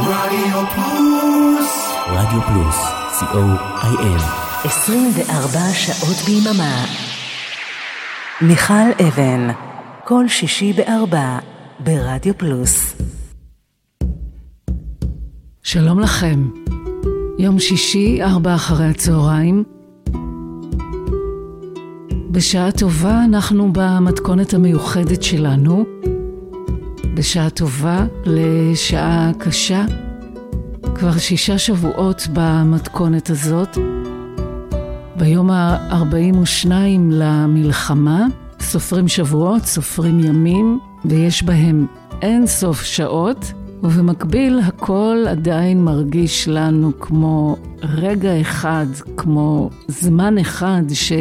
רדיו פלוס. רדיו פלוס, co.il. 24 שעות ביממה. מיכל אבן, כל שישי בארבע, ברדיו פלוס. שלום לכם. יום שישי, ארבע אחרי הצהריים. בשעה טובה אנחנו במתכונת המיוחדת שלנו. בשעה טובה לשעה קשה. כבר שישה שבועות במתכונת הזאת. ביום ה-42 למלחמה, סופרים שבועות, סופרים ימים, ויש בהם אין סוף שעות, ובמקביל הכל עדיין מרגיש לנו כמו רגע אחד, כמו זמן אחד ש...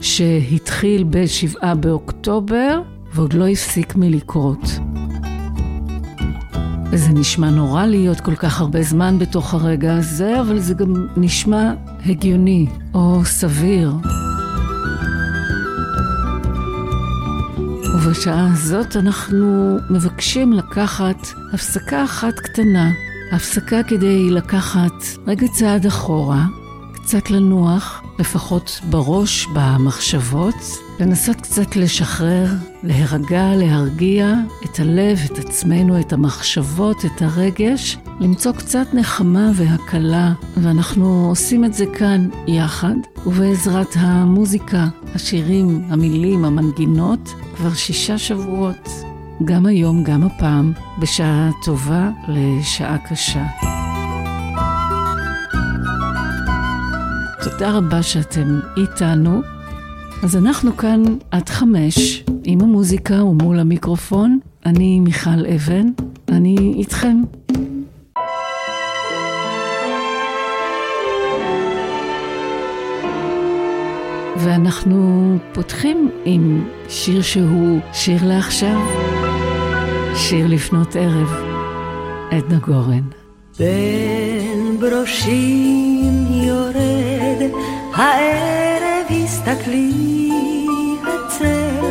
שהתחיל בשבעה באוקטובר ועוד לא הפסיק מלקרות. וזה נשמע נורא להיות כל כך הרבה זמן בתוך הרגע הזה, אבל זה גם נשמע הגיוני או סביר. ובשעה הזאת אנחנו מבקשים לקחת הפסקה אחת קטנה, הפסקה כדי לקחת רגע צעד אחורה, קצת לנוח, לפחות בראש, במחשבות, לנסות קצת לשחרר, להירגע, להרגיע את הלב, את עצמנו, את המחשבות, את הרגש, למצוא קצת נחמה והקלה, ואנחנו עושים את זה כאן יחד, ובעזרת המוזיקה, השירים, המילים, המנגינות, כבר שישה שבועות. גם היום, גם הפעם, בשעה טובה לשעה קשה. תודה רבה שאתם איתנו. אז אנחנו כאן עד חמש, עם המוזיקה ומול המיקרופון. אני מיכל אבן, אני איתכם. ואנחנו פותחים עם שיר שהוא שיר לעכשיו, שיר לפנות ערב, עדנה גורן. בין ברושים יורד הערב הסתכלי הצל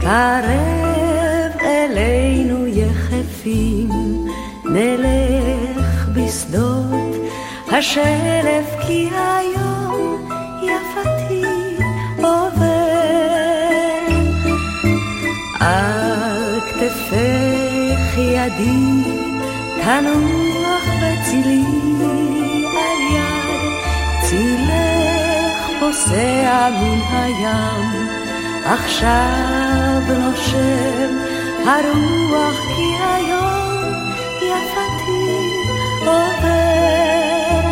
קרב אלינו יחפים נלך בשדות השלף כי היום יפתי עובר. על כתפך ידי תנוח בצילי פוסע מן הים. עכשיו נושם הרוח כי היום יפתי עובר.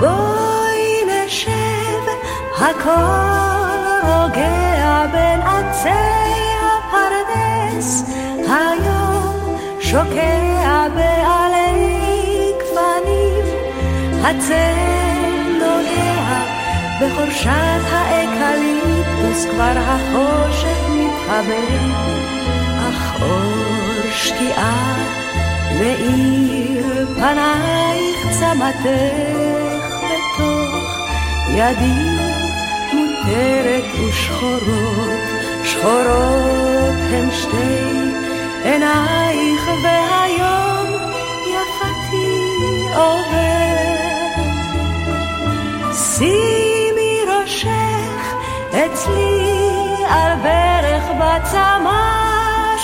בואי נשב הכל רוגע בין עצי הפרדס. היום שוקע בעלי גפנים הצל בחורשת האקליפטוס כבר החושך מתחבא אך אור שקיעה מאיר פנייך צמתך בתוך ידי מותרת ושחורות שחורות הן שתי עינייך והיום יפתי עובר. אצלי על ברך בצמא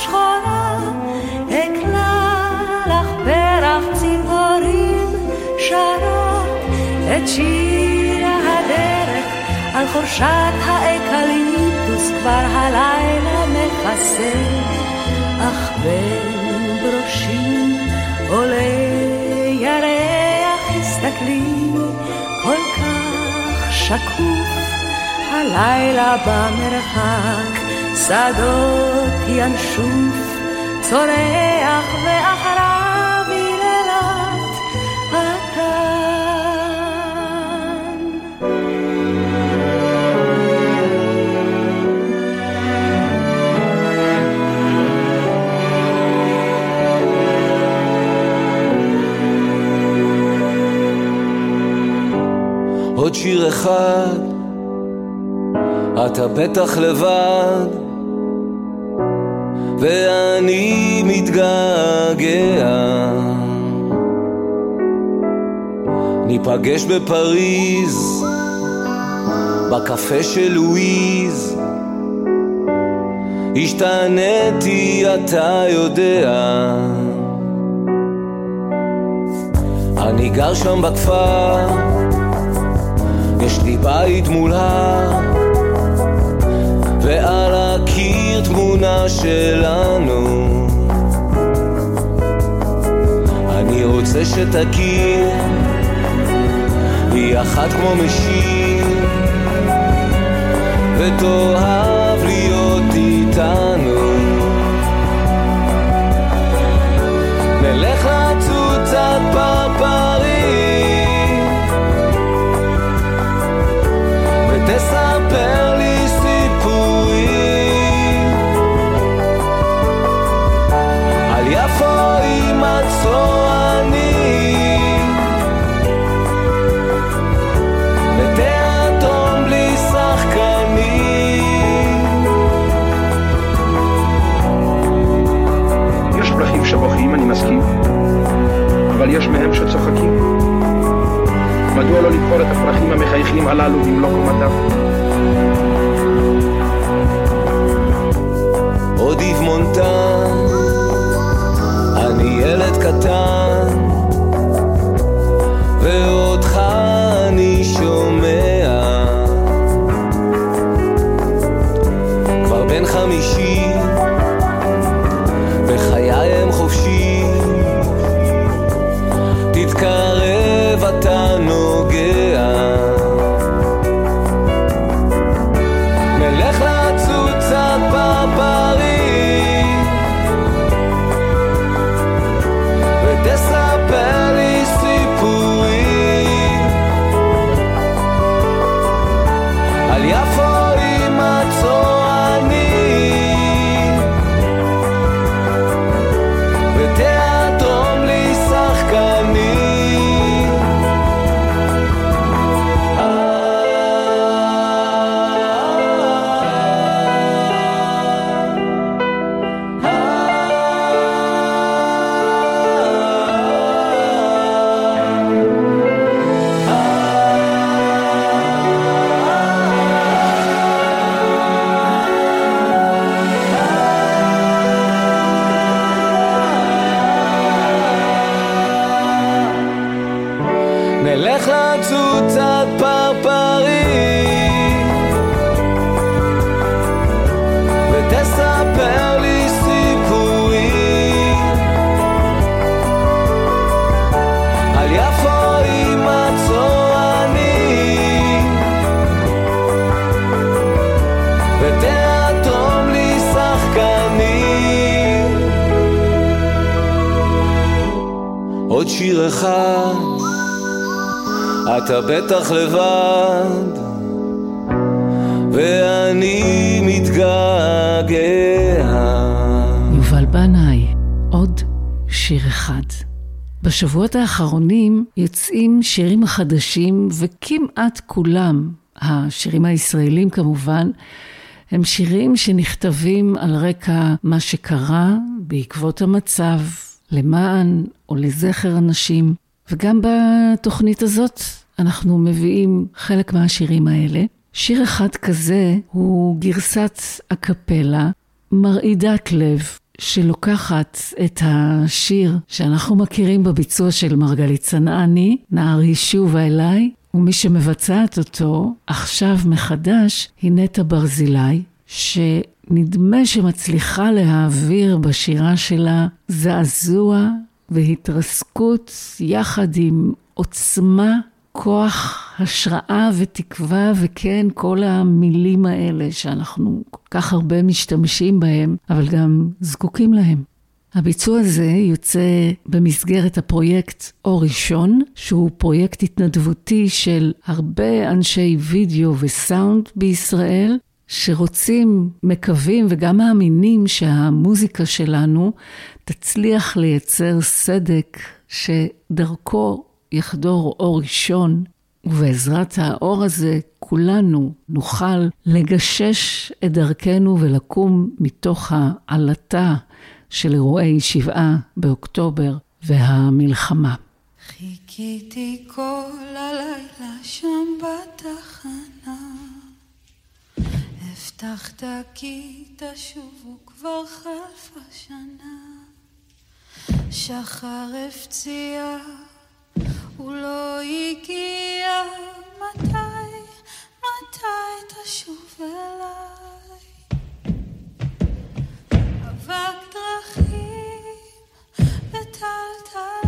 שחורה, אקלה לך פרח ציפורים שרות את שיר הדרך על חורשת האקליפטוס כבר הלילה מכסה. אך בין בראשי עולה ירח, הסתכלי כל כך שקוף, הלילה במרחק, שדות ינשוף, צורח ואחריו היללת הגן. עוד שיר אחד, אתה בטח לבד, ואני מתגעגע. ניפגש בפריז, בקפה של לואיז. השתנתי, אתה יודע. אני גר שם בכפר, יש לי בית מול הר, הקיר תמונה שלנו. אני רוצה שתכיר, היא אחת כמו משיר, ותאהב אבל יש מהם שצוחקים. מדוע לא לבחור את הפרחים המחייכים הללו במלוא קומתם? עוד איב מונטן, אני ילד קטן, בטח לבד, ואני מתגעגע. יובל בנאי, עוד שיר אחד. בשבועות האחרונים יוצאים שירים חדשים, וכמעט כולם, השירים הישראלים כמובן, הם שירים שנכתבים על רקע מה שקרה בעקבות המצב, למען או לזכר אנשים. וגם בתוכנית הזאת אנחנו מביאים חלק מהשירים האלה. שיר אחד כזה הוא גרסת הקפלה מרעידת לב, שלוקחת את השיר שאנחנו מכירים בביצוע של מרגלית צנעני, נערי שובה אליי, ומי שמבצעת אותו עכשיו מחדש היא נטע ברזילי, שנדמה שמצליחה להעביר בשירה שלה זעזוע והתרסקות יחד עם עוצמה, כוח, השראה ותקווה, וכן, כל המילים האלה שאנחנו כל כך הרבה משתמשים בהם, אבל גם זקוקים להם. הביצוע הזה יוצא במסגרת הפרויקט אור ראשון, שהוא פרויקט התנדבותי של הרבה אנשי וידאו וסאונד בישראל, שרוצים, מקווים וגם מאמינים שהמוזיקה שלנו תצליח לייצר סדק שדרכו יחדור אור ראשון ובעזרת האור הזה כולנו נוכל לגשש את דרכנו ולקום מתוך העלטה של אירועי שבעה באוקטובר והמלחמה. חיכיתי כל הלילה שם בתחנה הבטחת כי תשובו כבר חלפה שנה שחר הפציע הוא לא הגיע. מתי, מתי תשוב אליי? אבק דרכים וטלטל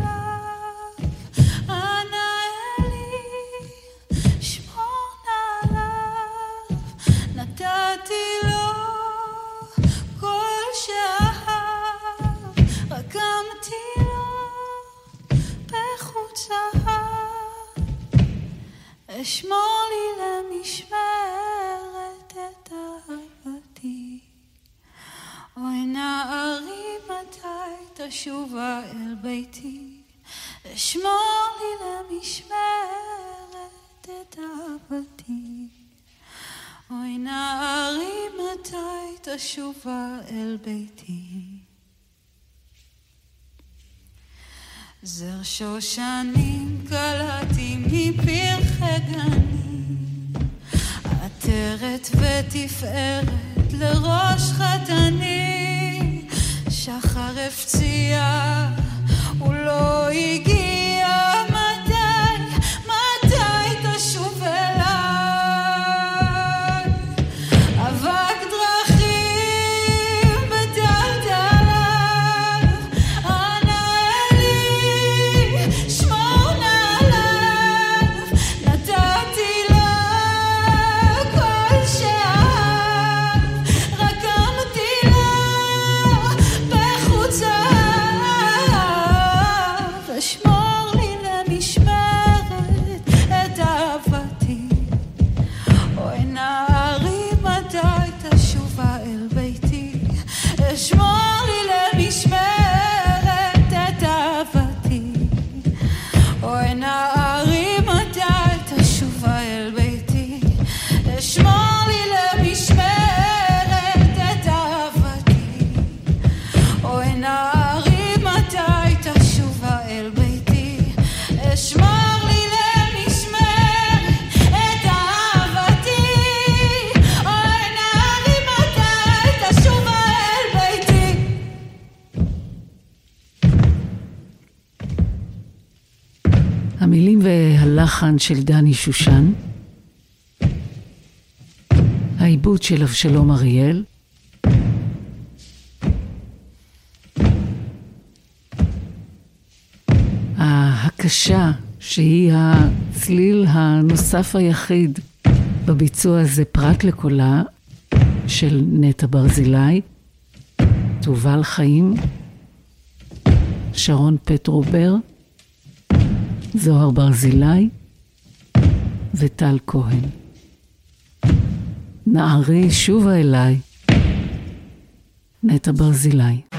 אשמור לי למשמרת את אהבתי. אוי נערי מתי תשובה אל ביתי, אשמור לי למשמרת את אהבתי. אוי נערי מתי תשובה אל ביתי. זר שושנים קלעתי מפרחי גנים, עטרת ותפארת לראש חתני, שחר הפציע, הוא לא הגיע הלחן של דני שושן, העיבוד של אבשלום אריאל, ההקשה, שהיא הצליל הנוסף היחיד בביצוע הזה פרט לקולה של נטע ברזילי, תובל חיים, שרון פטרובר, זוהר ברזילי וטל כהן. נערי שובה אליי, נטע ברזילי.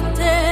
what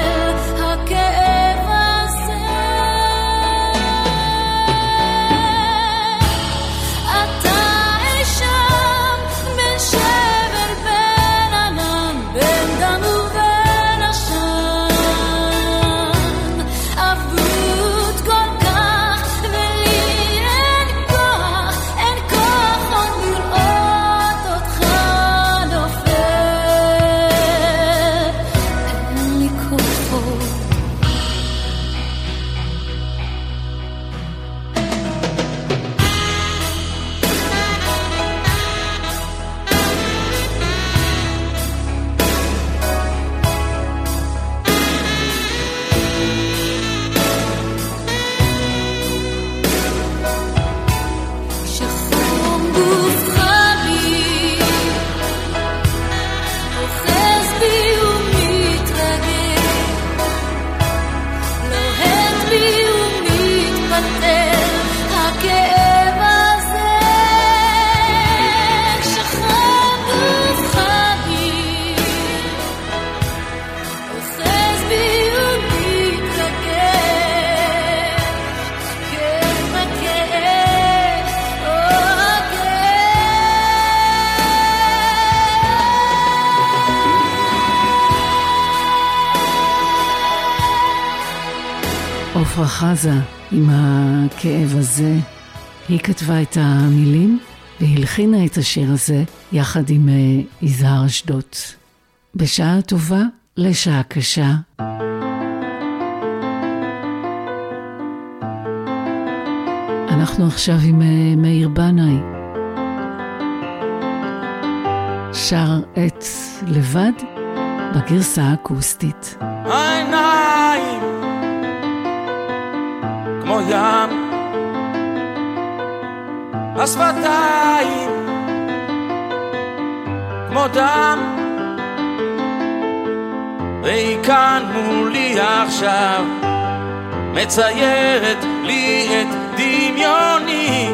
חזה עם הכאב הזה. היא כתבה את המילים והלחינה את השיר הזה יחד עם אה, יזהר אשדוד. בשעה טובה לשעה קשה. אנחנו עכשיו עם אה, מאיר בנאי. שר את לבד בגרסה האקוסטית. העיניים כמו ים. השפתיים כמו דם. והיא כאן מולי עכשיו מציירת לי את דמיוני.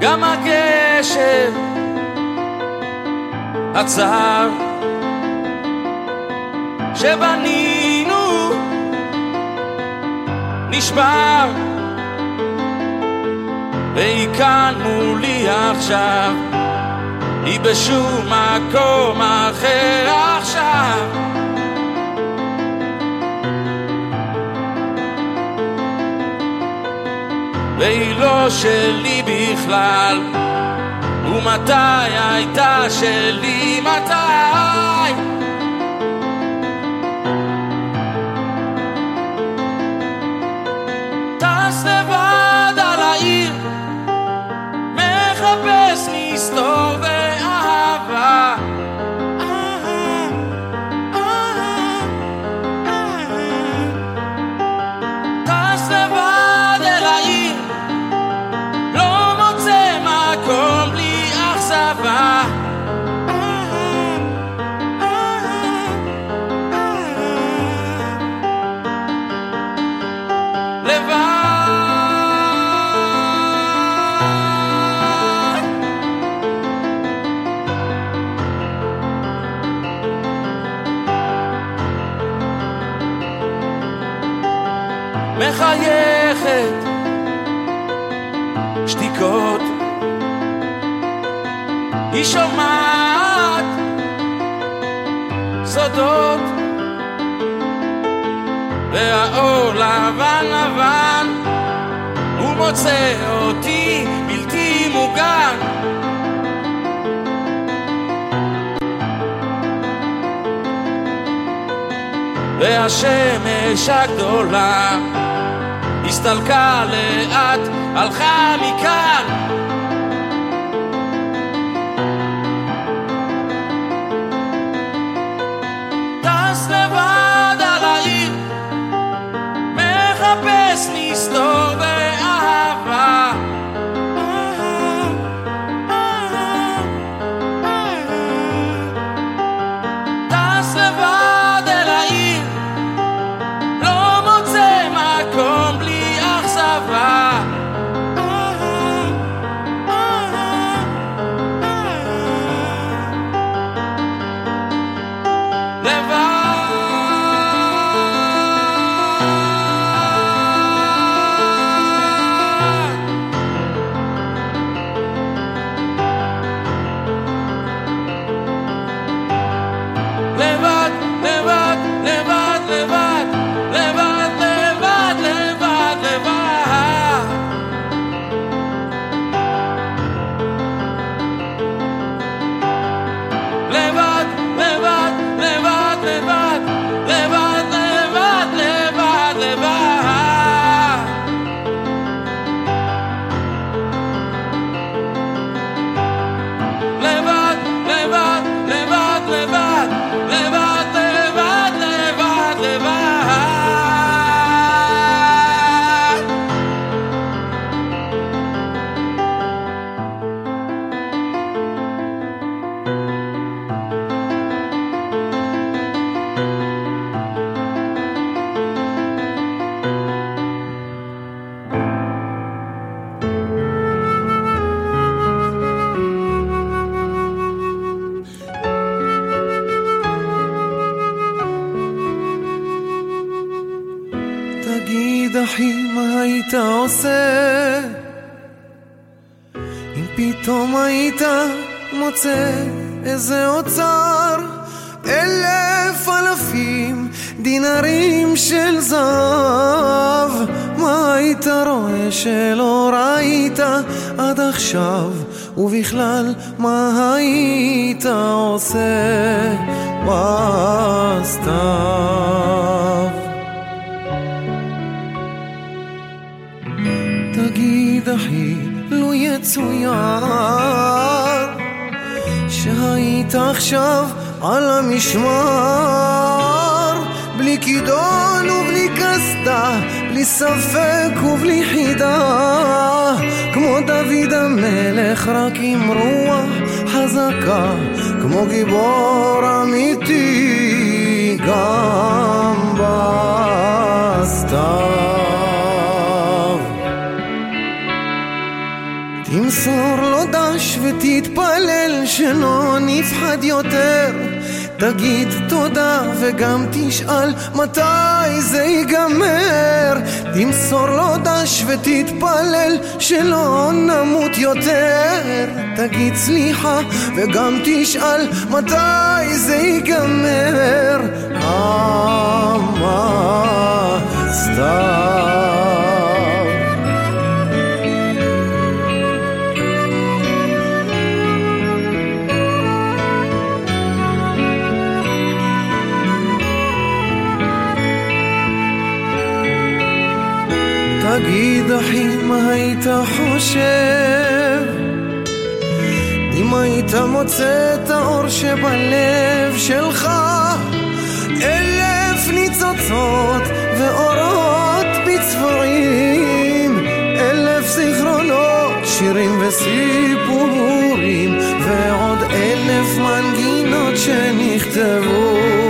גם הגשר הצר שבנינו נשבר והיא כאן מולי עכשיו היא בשום מקום אחר עכשיו. והיא לא שלי בכלל ומתי הייתה שלי? מתי מחייכת. שתיקות. היא שומעת סודות. והאור לבן לבן הוא מוצא אותי בלתי מוגן. והשמש הגדולה הסתלקה לאט, הלכה מכאן. טס לבד על העיר מחפש מסתור תגיד תודה וגם תשאל מתי זה ייגמר. תמסור לו דש ותתפלל שלא נמות יותר. תגיד סליחה וגם תשאל מתי זה ייגמר. כמה סתיו תגיד אחי מה היית חושב? אם היית מוצא את האור שבלב שלך אלף ניצוצות ואורות בצבועים אלף זיכרונות, שירים וסיפורים ועוד אלף מנגינות שנכתבו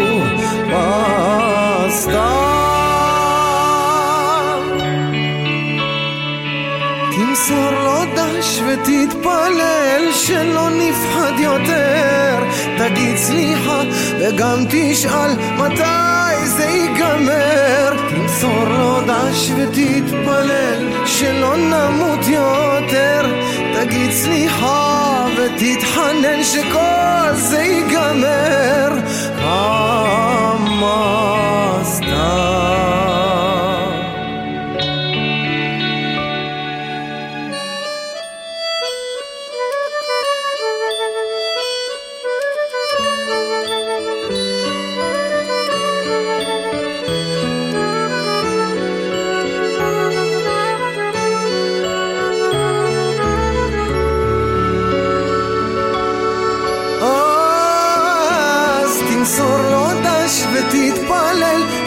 דש ותתפלל שלא נפחד יותר. תגיד סליחה וגם תשאל מתי זה ייגמר. תמסור לו דש ותתפלל שלא נמות יותר. תגיד סליחה ותתחנן שכל זה ייגמר. כמה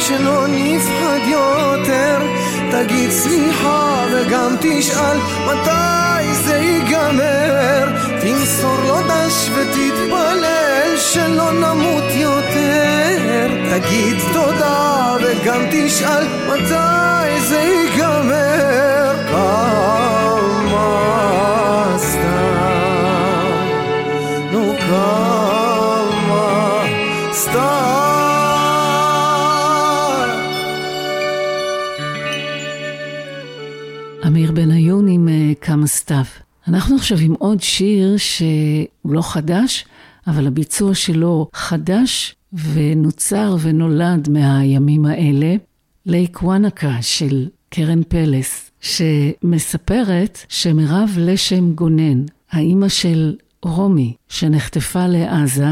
שלא נפחד יותר. תגיד סליחה וגם תשאל מתי זה ייגמר. תמסור לו דש ותתפלל שלא נמות יותר. תגיד תודה וגם תשאל מתי זה ייגמר כמה סתיו. אנחנו עכשיו עם עוד שיר שהוא לא חדש, אבל הביצוע שלו חדש ונוצר ונולד מהימים האלה. לייק וואנקה של קרן פלס, שמספרת שמירב לשם גונן, האימא של רומי, שנחטפה לעזה,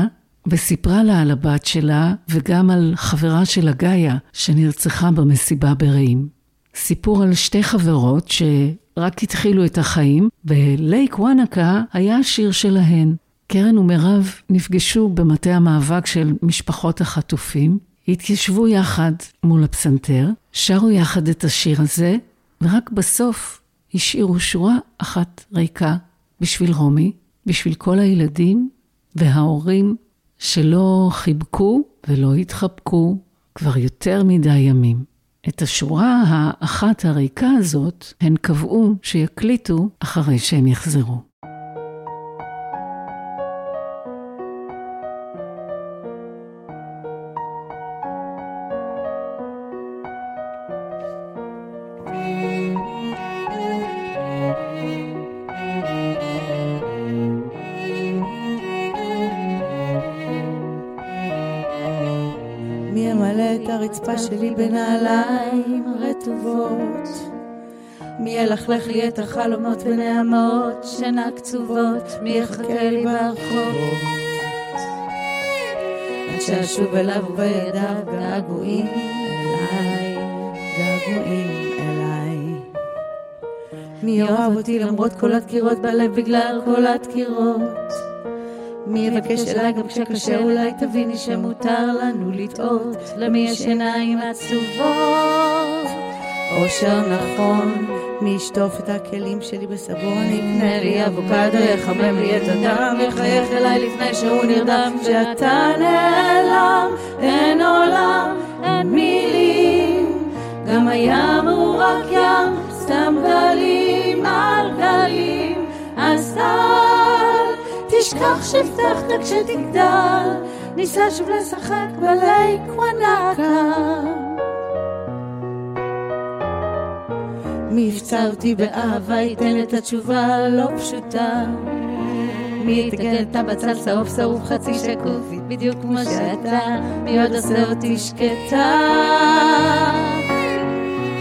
וסיפרה לה על הבת שלה וגם על חברה שלה גאיה, שנרצחה במסיבה ברעים. סיפור על שתי חברות שרק התחילו את החיים, ולייק וואנקה היה השיר שלהן. קרן ומירב נפגשו במטה המאבק של משפחות החטופים, התיישבו יחד מול הפסנתר, שרו יחד את השיר הזה, ורק בסוף השאירו שורה אחת ריקה בשביל רומי, בשביל כל הילדים וההורים שלא חיבקו ולא התחבקו כבר יותר מדי ימים. את השורה האחת הריקה הזאת הן קבעו שיקליטו אחרי שהם יחזרו. הרצפה שלי בנעליים רטובות? מי ילכלך לי את החלומות ונעמות שינה קצובות? מי יחכה לי ברחוב? עד שאשוב אליו ובידיו געגועים אליי, געגועים אליי. מי יאהב אותי למרות כל הדקירות בלב בגלל כל הדקירות? מי יבקש? אליי גם כשקשה אולי תביני שמותר לנו לטעות. למי יש עיניים עצובות? אושר נכון מי ישטוף את הכלים שלי בסבון? יקנה לי אבוקדו יחמם לי את הדם יחייך אליי לפני שהוא נרדם. כשאתה נעלם אין עולם אין מילים. גם הים הוא רק ים סתם גלים על גלים. אז אל תשכח שהבטחת כשתגדל ניסה שוב לשחק בלייק וואנקה מי יפצע אותי באהבה ייתן את התשובה הלא פשוטה. מי יתקן את הבצל שרוף שרוף חצי שקוף בדיוק כמו שאתה מי עוד עושה אותי שקטה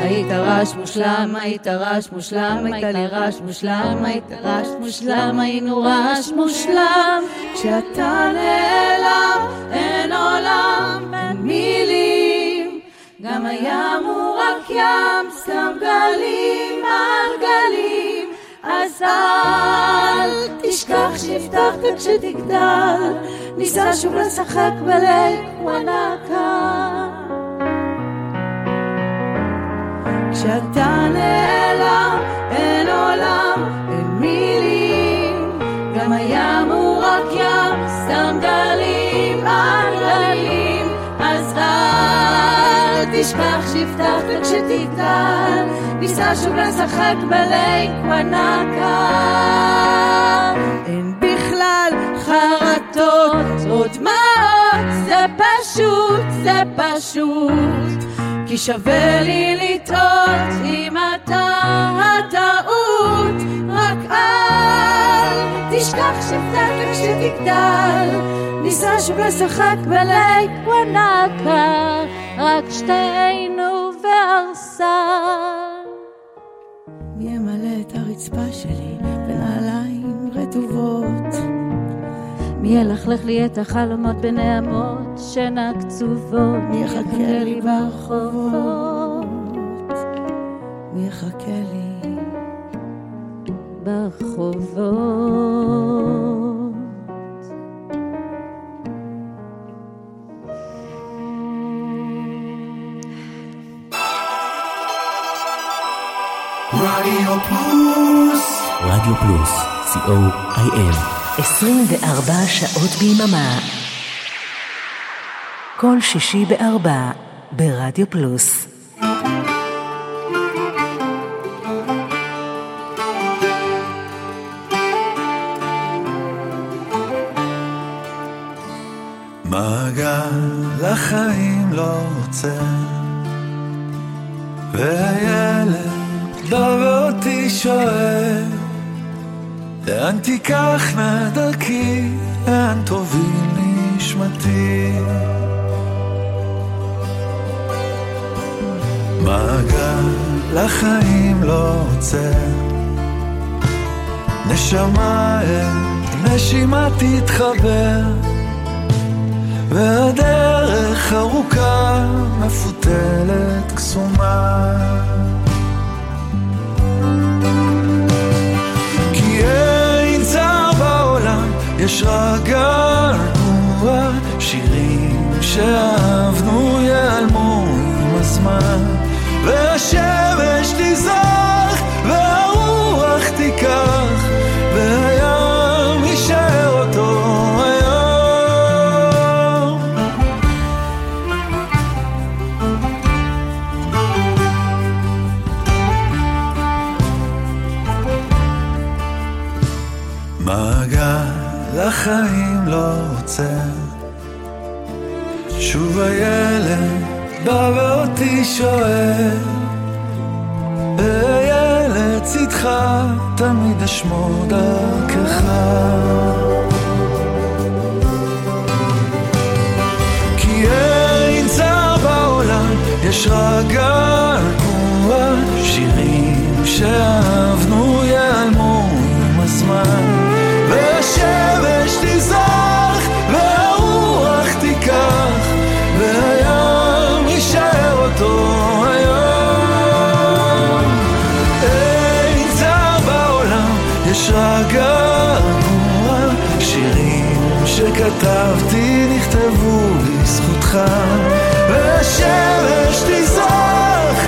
היית רעש מושלם, היית רעש מושלם, היית לי רעש מושלם, היית רעש מושלם, היינו רעש מושלם. כשאתה נעלם, אין עולם, אין מילים. גם הים הוא רק ים, סתם גלים על גלים. אז אל תשכח שהבטחת כשתגדל, ניסה שוב לשחק בליל וואנקה. כשאתה נעלם, אין עולם, אין מילים. גם הים הוא רק ים, סתם גלים על גלים. אז אל תשכח שהבטחת כשתגדל, ניסה שוב לשחק בלייק וואנקה. אין בכלל חרטות או דמעות, זה פשוט, זה פשוט. כי שווה לי לטעות אם אתה הטעות, רק אל תשכח שהבטחת כשתגדל, ניסה לשחק בלייק וואנקה, רק שתינו וארסל. מי ימלא את הרצפה שלי בנעליים רטובות? מי ילכלך לי את החלומות בנעמות שינה קצובות? מי יחכה לי ברחובות? מי יחכה לי ברחובות? רדיו פלוס רדיו פלוס, co.il 24 שעות ביממה. כל שישי בארבע ברדיו פלוס. מעגל החיים לא עוצר והילד בא ואותי שואל לאן תיקחנה דרכי, לאן תוביל נשמתי? מעגל החיים לא עוצר. נשמה אל נשימה תתחבר והדרך ארוכה מפותלת קסומה יש רק געגוע שירים שאהבנו ייעלמו עם הזמן והשמש תזרח החיים לא עוצר. שוב הילד בא ואותי שואל, בילד לצדך תמיד אשמור דרכך. כי אין צער בעולם, יש רק געגוע, שירים שאהבנו שכתבתי נכתבו בזכותך והשמש תזרח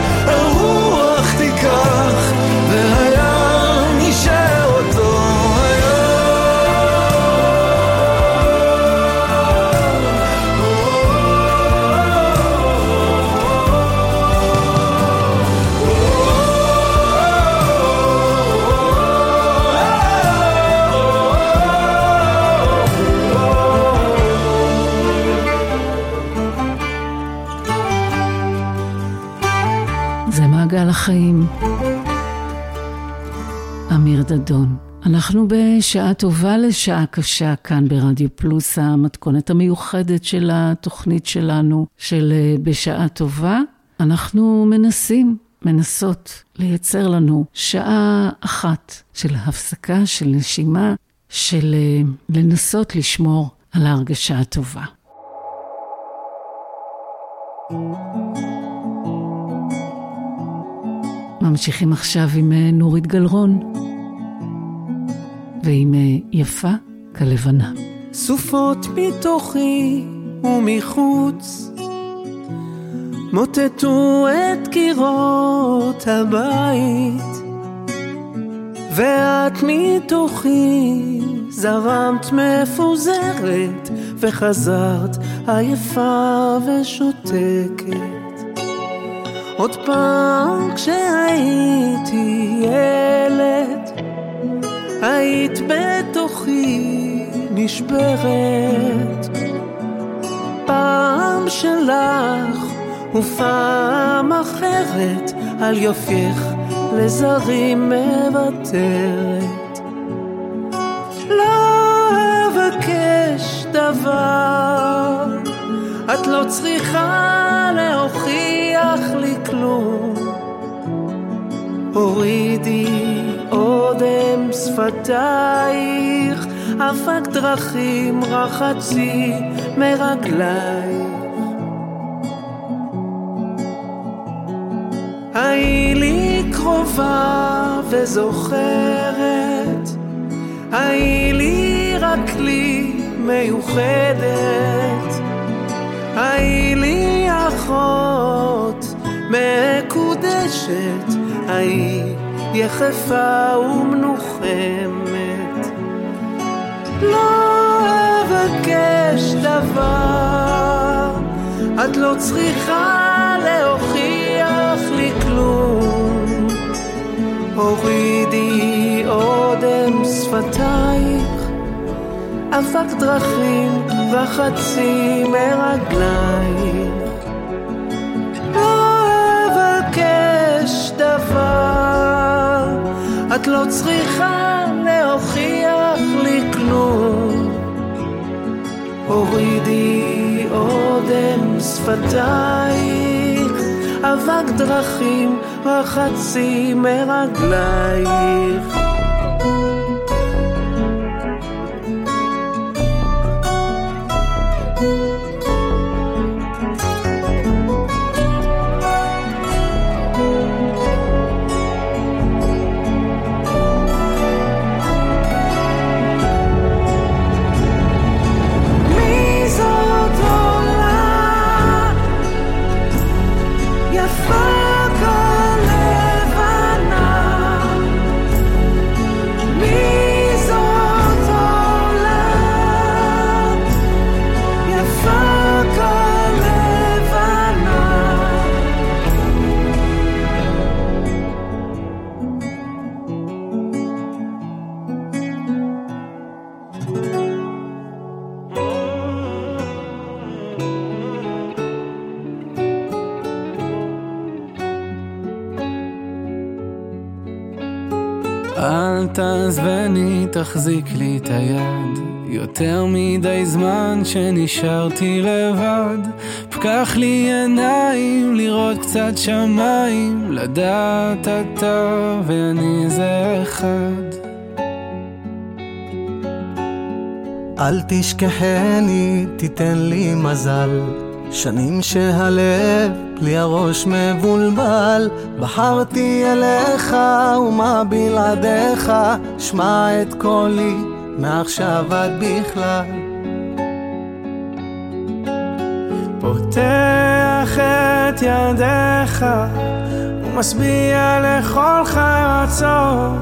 החיים. אמיר דדון. אנחנו בשעה טובה לשעה קשה כאן ברדיו פלוס, המתכונת המיוחדת של התוכנית שלנו, של אה, בשעה טובה. אנחנו מנסים, מנסות לייצר לנו שעה אחת של הפסקה, של נשימה, של אה, לנסות לשמור על ההרגשה הטובה. ממשיכים עכשיו עם אה, נורית גלרון, ועם אה, יפה כלבנה. סופות מתוכי ומחוץ מוטטו את קירות הבית ואת מתוכי זרמת מפוזרת וחזרת עייפה ושותקת עוד פעם כשהייתי ילד היית בתוכי נשברת. פעם שלך ופעם אחרת על יופייך לזרים מוותרת. לא אבקש דבר את לא צריכה להוכיח לי כלום הורידי אודם שפתייך, אבק דרכים רחצי מרגלייך. היי לי קרובה וזוכרת, היי לי רק לי מיוחדת, היי לי אחות מקודשת, היי יחפה ומנוחמת. לא אבקש דבר, את לא צריכה להוכיח לי כלום. הורידי אודם שפתייך, אבק דרכים וחצי מרגלייך. לא אבקש דבר, את לא צריכה להוכיח לי כלום. הורידי אודם שפתייך, אבק דרכים רחצי מרגלייך. תחזיק לי את היד, יותר מדי זמן שנשארתי לבד. פקח לי עיניים, לראות קצת שמיים, לדעת אתה ואני זה אחד. אל תשכחני, תיתן לי מזל. שנים שהלב לי הראש מבולבל, בחרתי אליך ומה בלעדיך, שמע את קולי מעכשיו עד בכלל. פותח את ידיך ומשביע לכל חי רצון,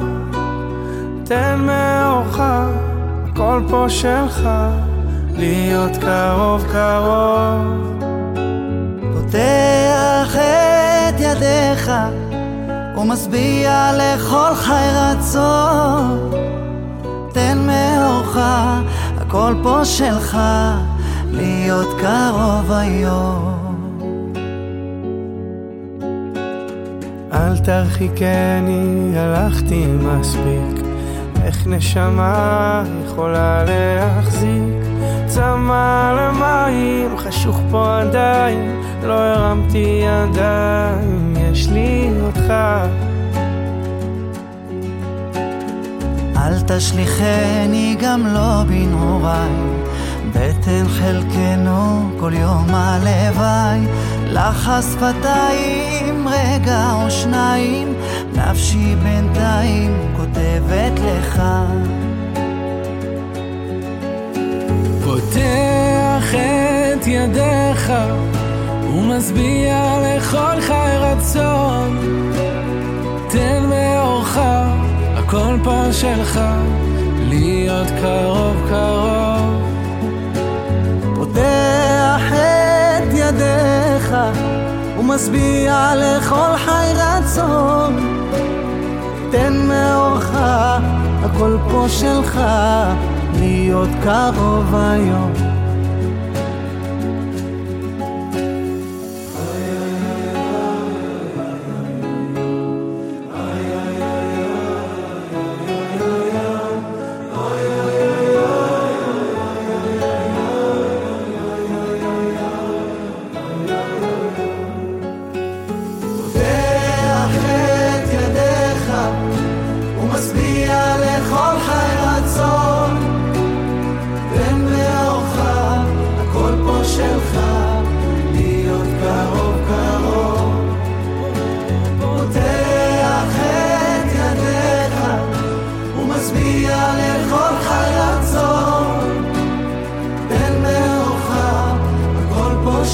תן מאורך, הכל פה שלך, להיות קרוב קרוב. פותח את ידיך ומשביע לכל חי רצון תן מאורך, הכל פה שלך, להיות קרוב היום. אל תרחיקני, הלכתי מספיק, איך נשמה יכולה להחזיק? צמא למים, חשוך פה עדיין, לא הרמתי ידיים, יש לי אותך. אל תשליכני גם לא בנעוריי, בטן חלקנו כל יום הלוואי, לחס שפתיים רגע או שניים, נפשי בינתיים כותבת לך. פותח את ידיך ומשביע לכל חי רצון. תן מאורך, הכל פה שלך, להיות קרוב קרוב. פותח את ידיך ומשביע לכל חי רצון. תן מאורך, הכל פה שלך, להיות קרוב היום.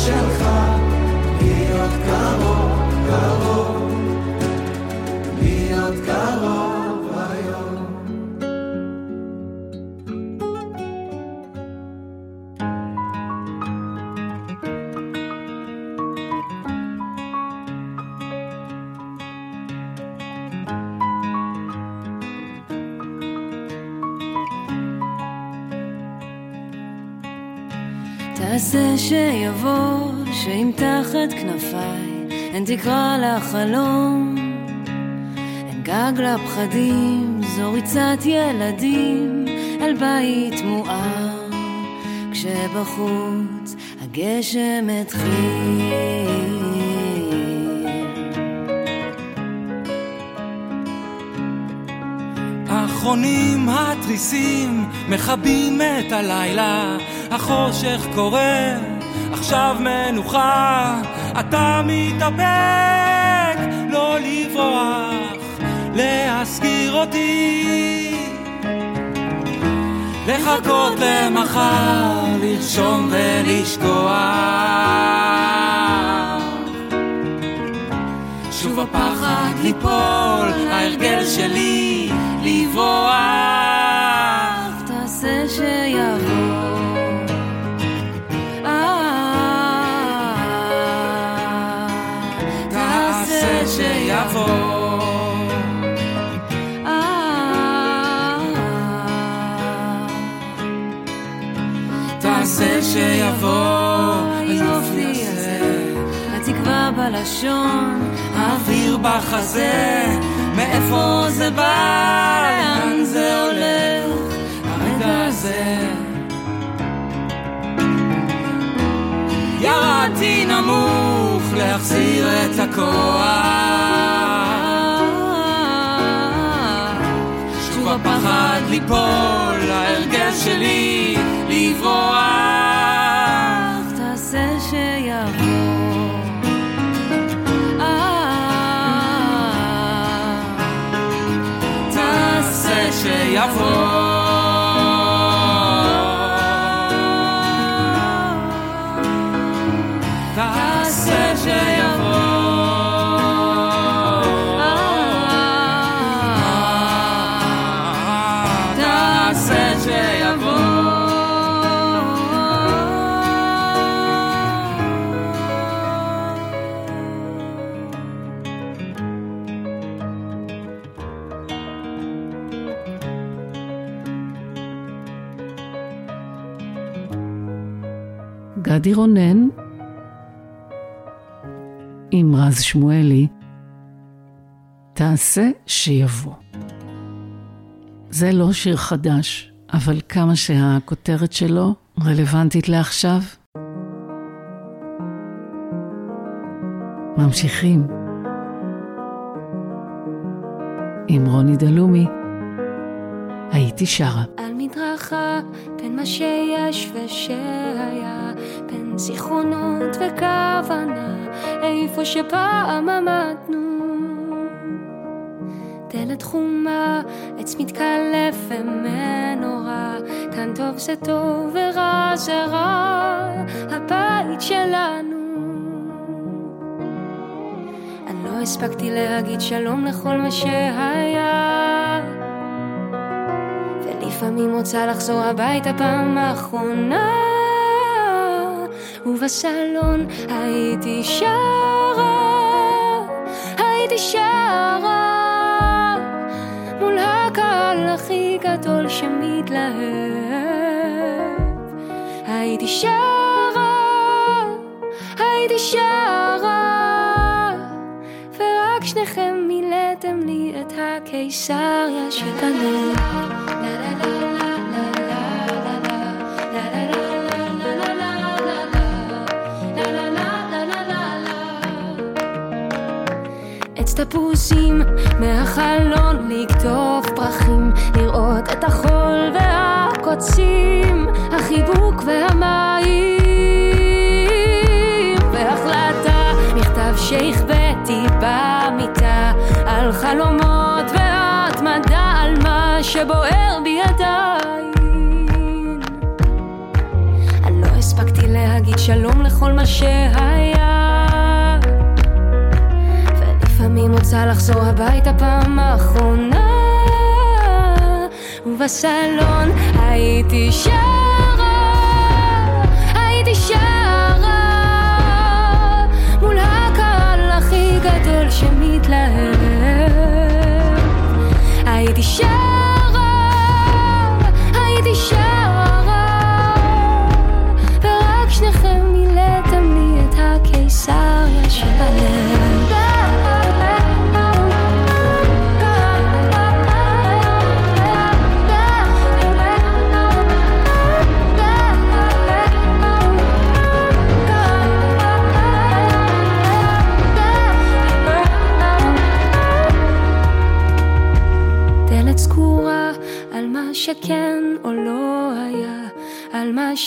הכל את כנפיי, הן תקרא לחלום, הן גג לפחדים, זו ריצת ילדים. אל בית מואר, כשבחוץ הגשם התחיל. אחרונים התריסים מכבים את הלילה, החושך קורא, עכשיו מנוחה, אתה מתאפק, לא לברוח, להזכיר אותי. לחכות למחר, לרשום ולשכוח. שוב הפחד ליפול, ההרגל שלי לברוח. תעשה שיבוא. פה היופי הזה, התקווה בלשון, האוויר בחזה, מאיפה זה בא, לאן זה הולך, הרגע הזה. ירדתי נמוך להחזיר את הכוח, שוב הפחד ליפול, ההרגל שלי לברוח. תעשה גדי רונן עם רז שמואלי, תעשה שיבוא. זה לא שיר חדש, אבל כמה שהכותרת שלו רלוונטית לעכשיו. ממשיכים עם רוני דלומי, הייתי שרה. על מדרכה, בין מה שיש ושהיה, בין זיכרונות וכוונה, איפה שפעם עמדנו. דלת חומה, עץ מתקלף ומנורה, כאן טוב זה טוב ורע זה רע, הבית שלנו. אני לא הספקתי להגיד שלום לכל מה שהיה. ולפעמים רוצה לחזור הביתה פעם האחרונה ובסלון הייתי שרה, הייתי שרה. מול הקהל הכי גדול שמתלהב. הייתי שרה, הייתי שרה. ורק שניכם מילאתם לי את הקיסריה שבלב עץ תפוזים מהחלון לקטוף פרחים לראות את החול והקוצים החיבוק והמים. והחלטה מכתב שהחבאתי במיטה על חלומות והתמדה על מה שבוער בי עדיין. אני לא הספקתי להגיד שלום לכל מה שהיה ולפעמים רוצה לחזור הביתה פעם האחרונה ובסלון הייתי שרה, הייתי שרה. מול הקהל הכי גדול שמתלהב. הייתי שרה, הייתי שרה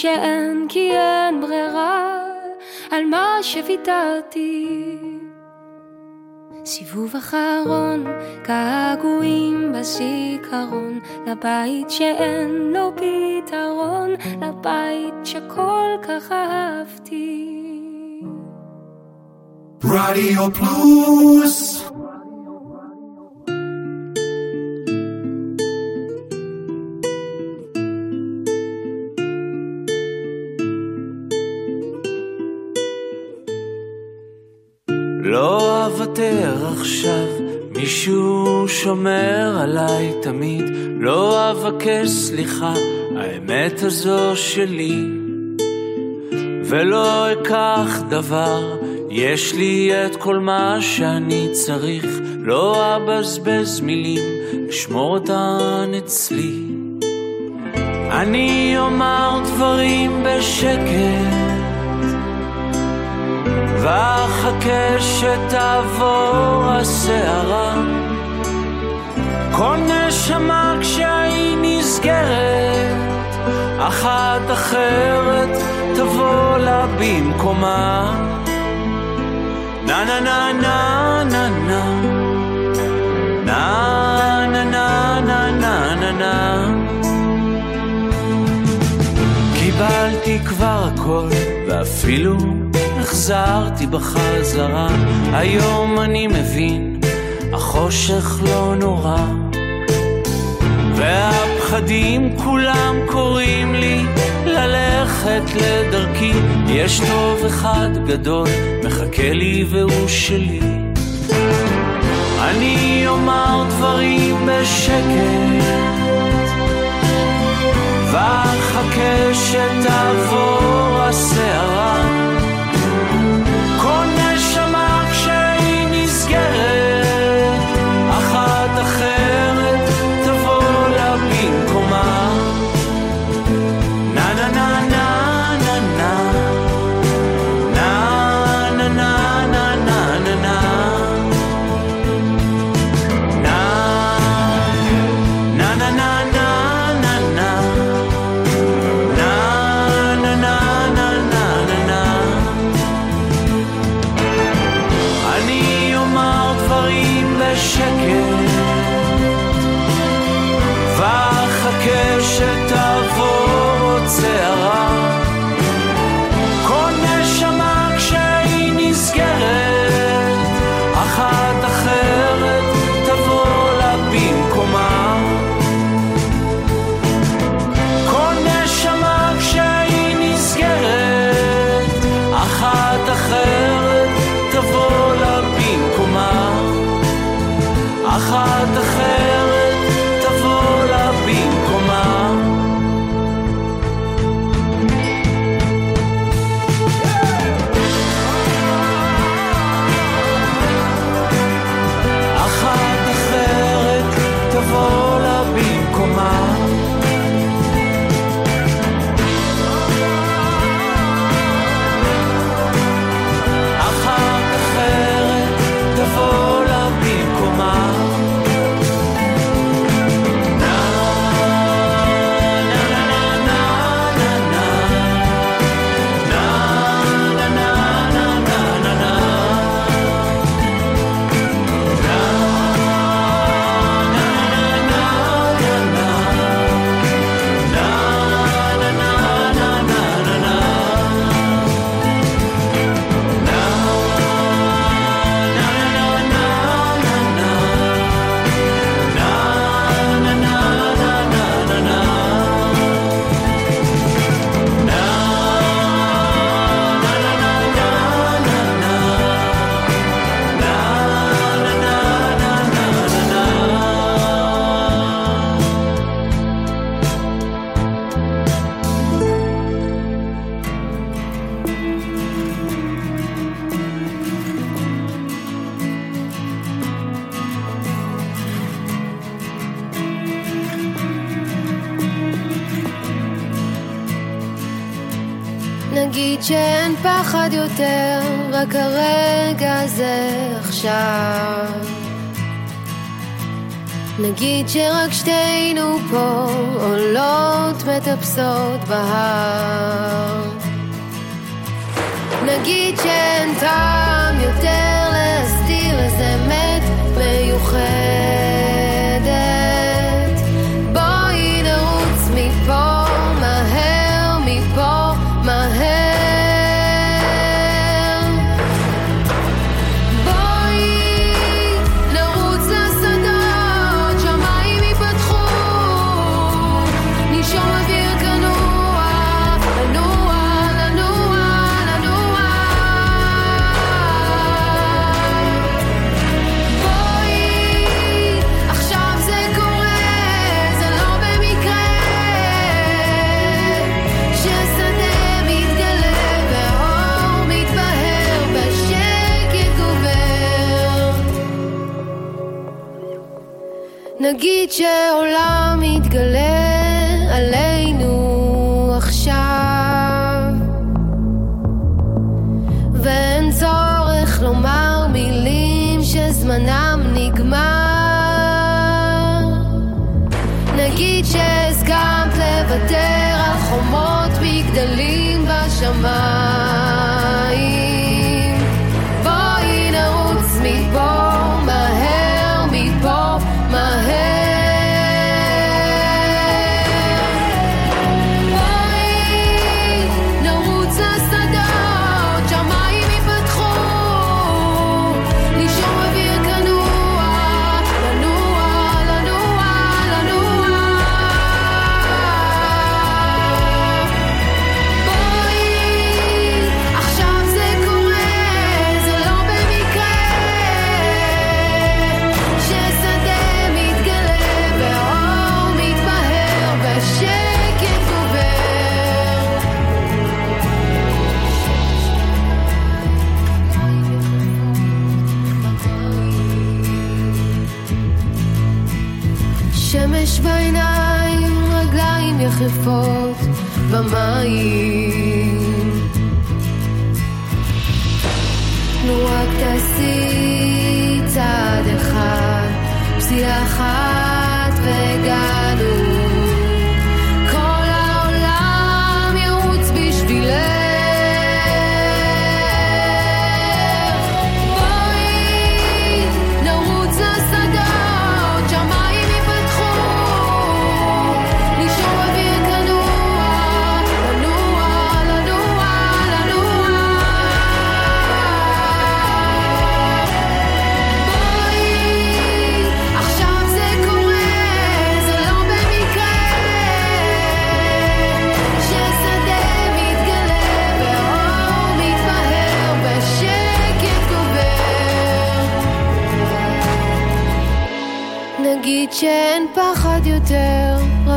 שאין כי אין ברירה, על מה שוויתרתי. סיבוב אחרון, געגועים בזיכרון, לבית שאין לו פתרון, לבית שכל כך אהבתי. רדיו פלוס אוותר עכשיו, מישהו שומר עליי תמיד, לא אבקש סליחה, האמת הזו שלי. ולא אקח דבר, יש לי את כל מה שאני צריך, לא אבזבז מילים, אשמור אותן אצלי. אני אומר דברים בשקט, ואחכה שתעבור הסערה. כל נשמה כשהיא נסגרת, אחת אחרת תבוא לה במקומה. נה נה נה נה נה נה נה נה נה נה נה נה קיבלתי כבר הכל ואפילו החזרתי בחזרה, היום אני מבין, החושך לא נורא. והפחדים כולם קוראים לי ללכת לדרכי, יש טוב אחד גדול, מחכה לי והוא שלי. אני אומר דברים בשקט. ואחכה שתעבור הסערה שרק שתינו פה עולות מטפסות בהר. יחפות במים. נו רק תעשי צעד אחד, פסיעה אחת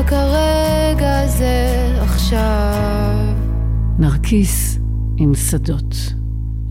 רק הרגע הזה עכשיו. נרקיס עם שדות.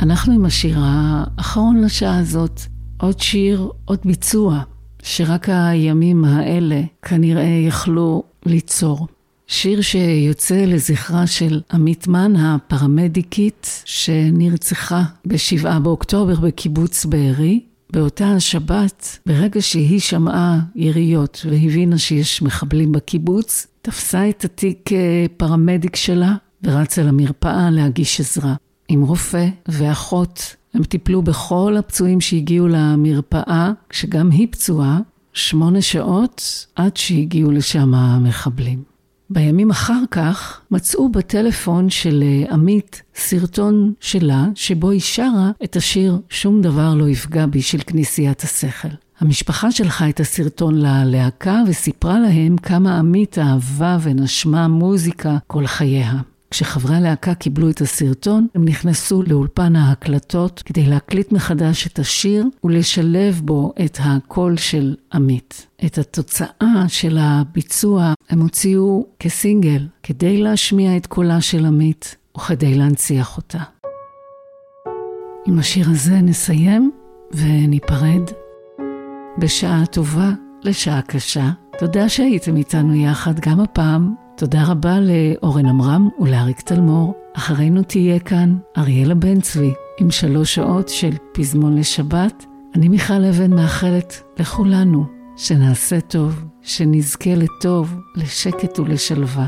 אנחנו עם השיר האחרון לשעה הזאת, עוד שיר, עוד ביצוע, שרק הימים האלה כנראה יכלו ליצור. שיר שיוצא לזכרה של עמית מן, הפרמדיקית, שנרצחה ב-7 באוקטובר בקיבוץ בארי. באותה השבת, ברגע שהיא שמעה יריות והבינה שיש מחבלים בקיבוץ, תפסה את התיק אה, פרמדיק שלה ורצה למרפאה להגיש עזרה. עם רופא ואחות, הם טיפלו בכל הפצועים שהגיעו למרפאה, כשגם היא פצועה, שמונה שעות עד שהגיעו לשם המחבלים. בימים אחר כך מצאו בטלפון של אה, עמית סרטון שלה, שבו היא שרה את השיר "שום דבר לא יפגע בי" של כנסיית השכל. המשפחה שלחה את הסרטון ללהקה וסיפרה להם כמה עמית אהבה ונשמה מוזיקה כל חייה. כשחברי הלהקה קיבלו את הסרטון, הם נכנסו לאולפן ההקלטות כדי להקליט מחדש את השיר ולשלב בו את הקול של עמית. את התוצאה של הביצוע הם הוציאו כסינגל, כדי להשמיע את קולה של עמית וכדי להנציח אותה. עם השיר הזה נסיים וניפרד. בשעה טובה לשעה קשה. תודה שהייתם איתנו יחד גם הפעם. תודה רבה לאורן עמרם ולאריק תלמור. אחרינו תהיה כאן אריאלה בן צבי עם שלוש שעות של פזמון לשבת. אני מיכל אבן מאחלת לכולנו שנעשה טוב, שנזכה לטוב, לשקט ולשלווה.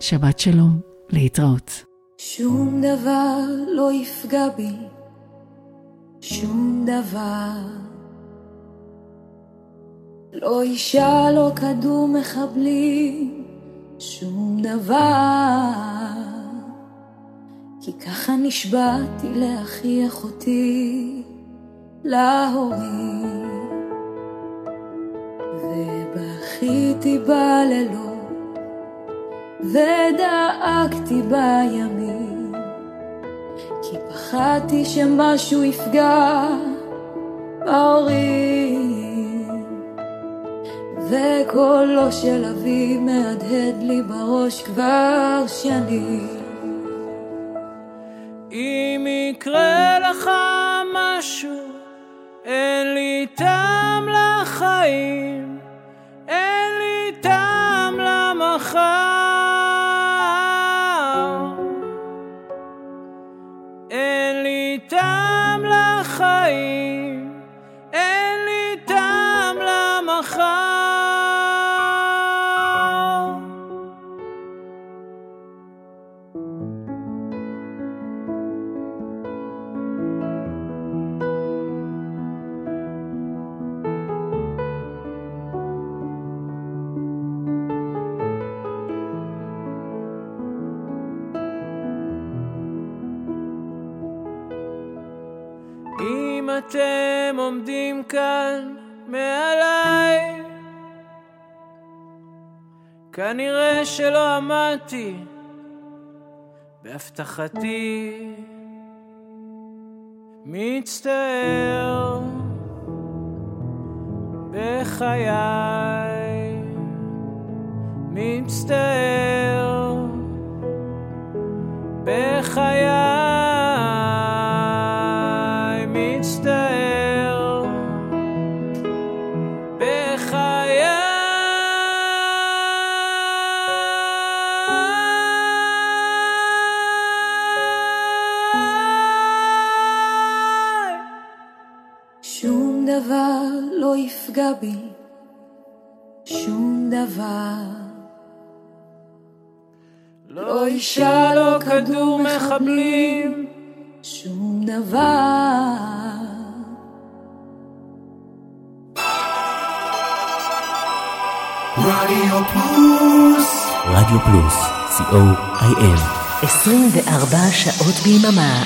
שבת שלום, להתראות. שום דבר לא יפגע בי, שום דבר. לא אישה, לא כדור מחבלים, שום דבר. כי ככה נשבעתי לאחי אחותי, להורים. ובכיתי בלילות, ודאגתי בימים, כי פחדתי שמשהו יפגע בהורים. וקולו של אבי מהדהד לי בראש כבר שנים. אם יקרה לך משהו, אין לי טעם לחיים, אין לי טעם למחר. כנראה שלא עמדתי בהבטחתי. מצטער בחיי, מצטער בחיי. בי שום דבר. לא אישה, לא כדור מחבלים, שום דבר. רדיו פלוס רדיו פלוס, co.il 24 שעות ביממה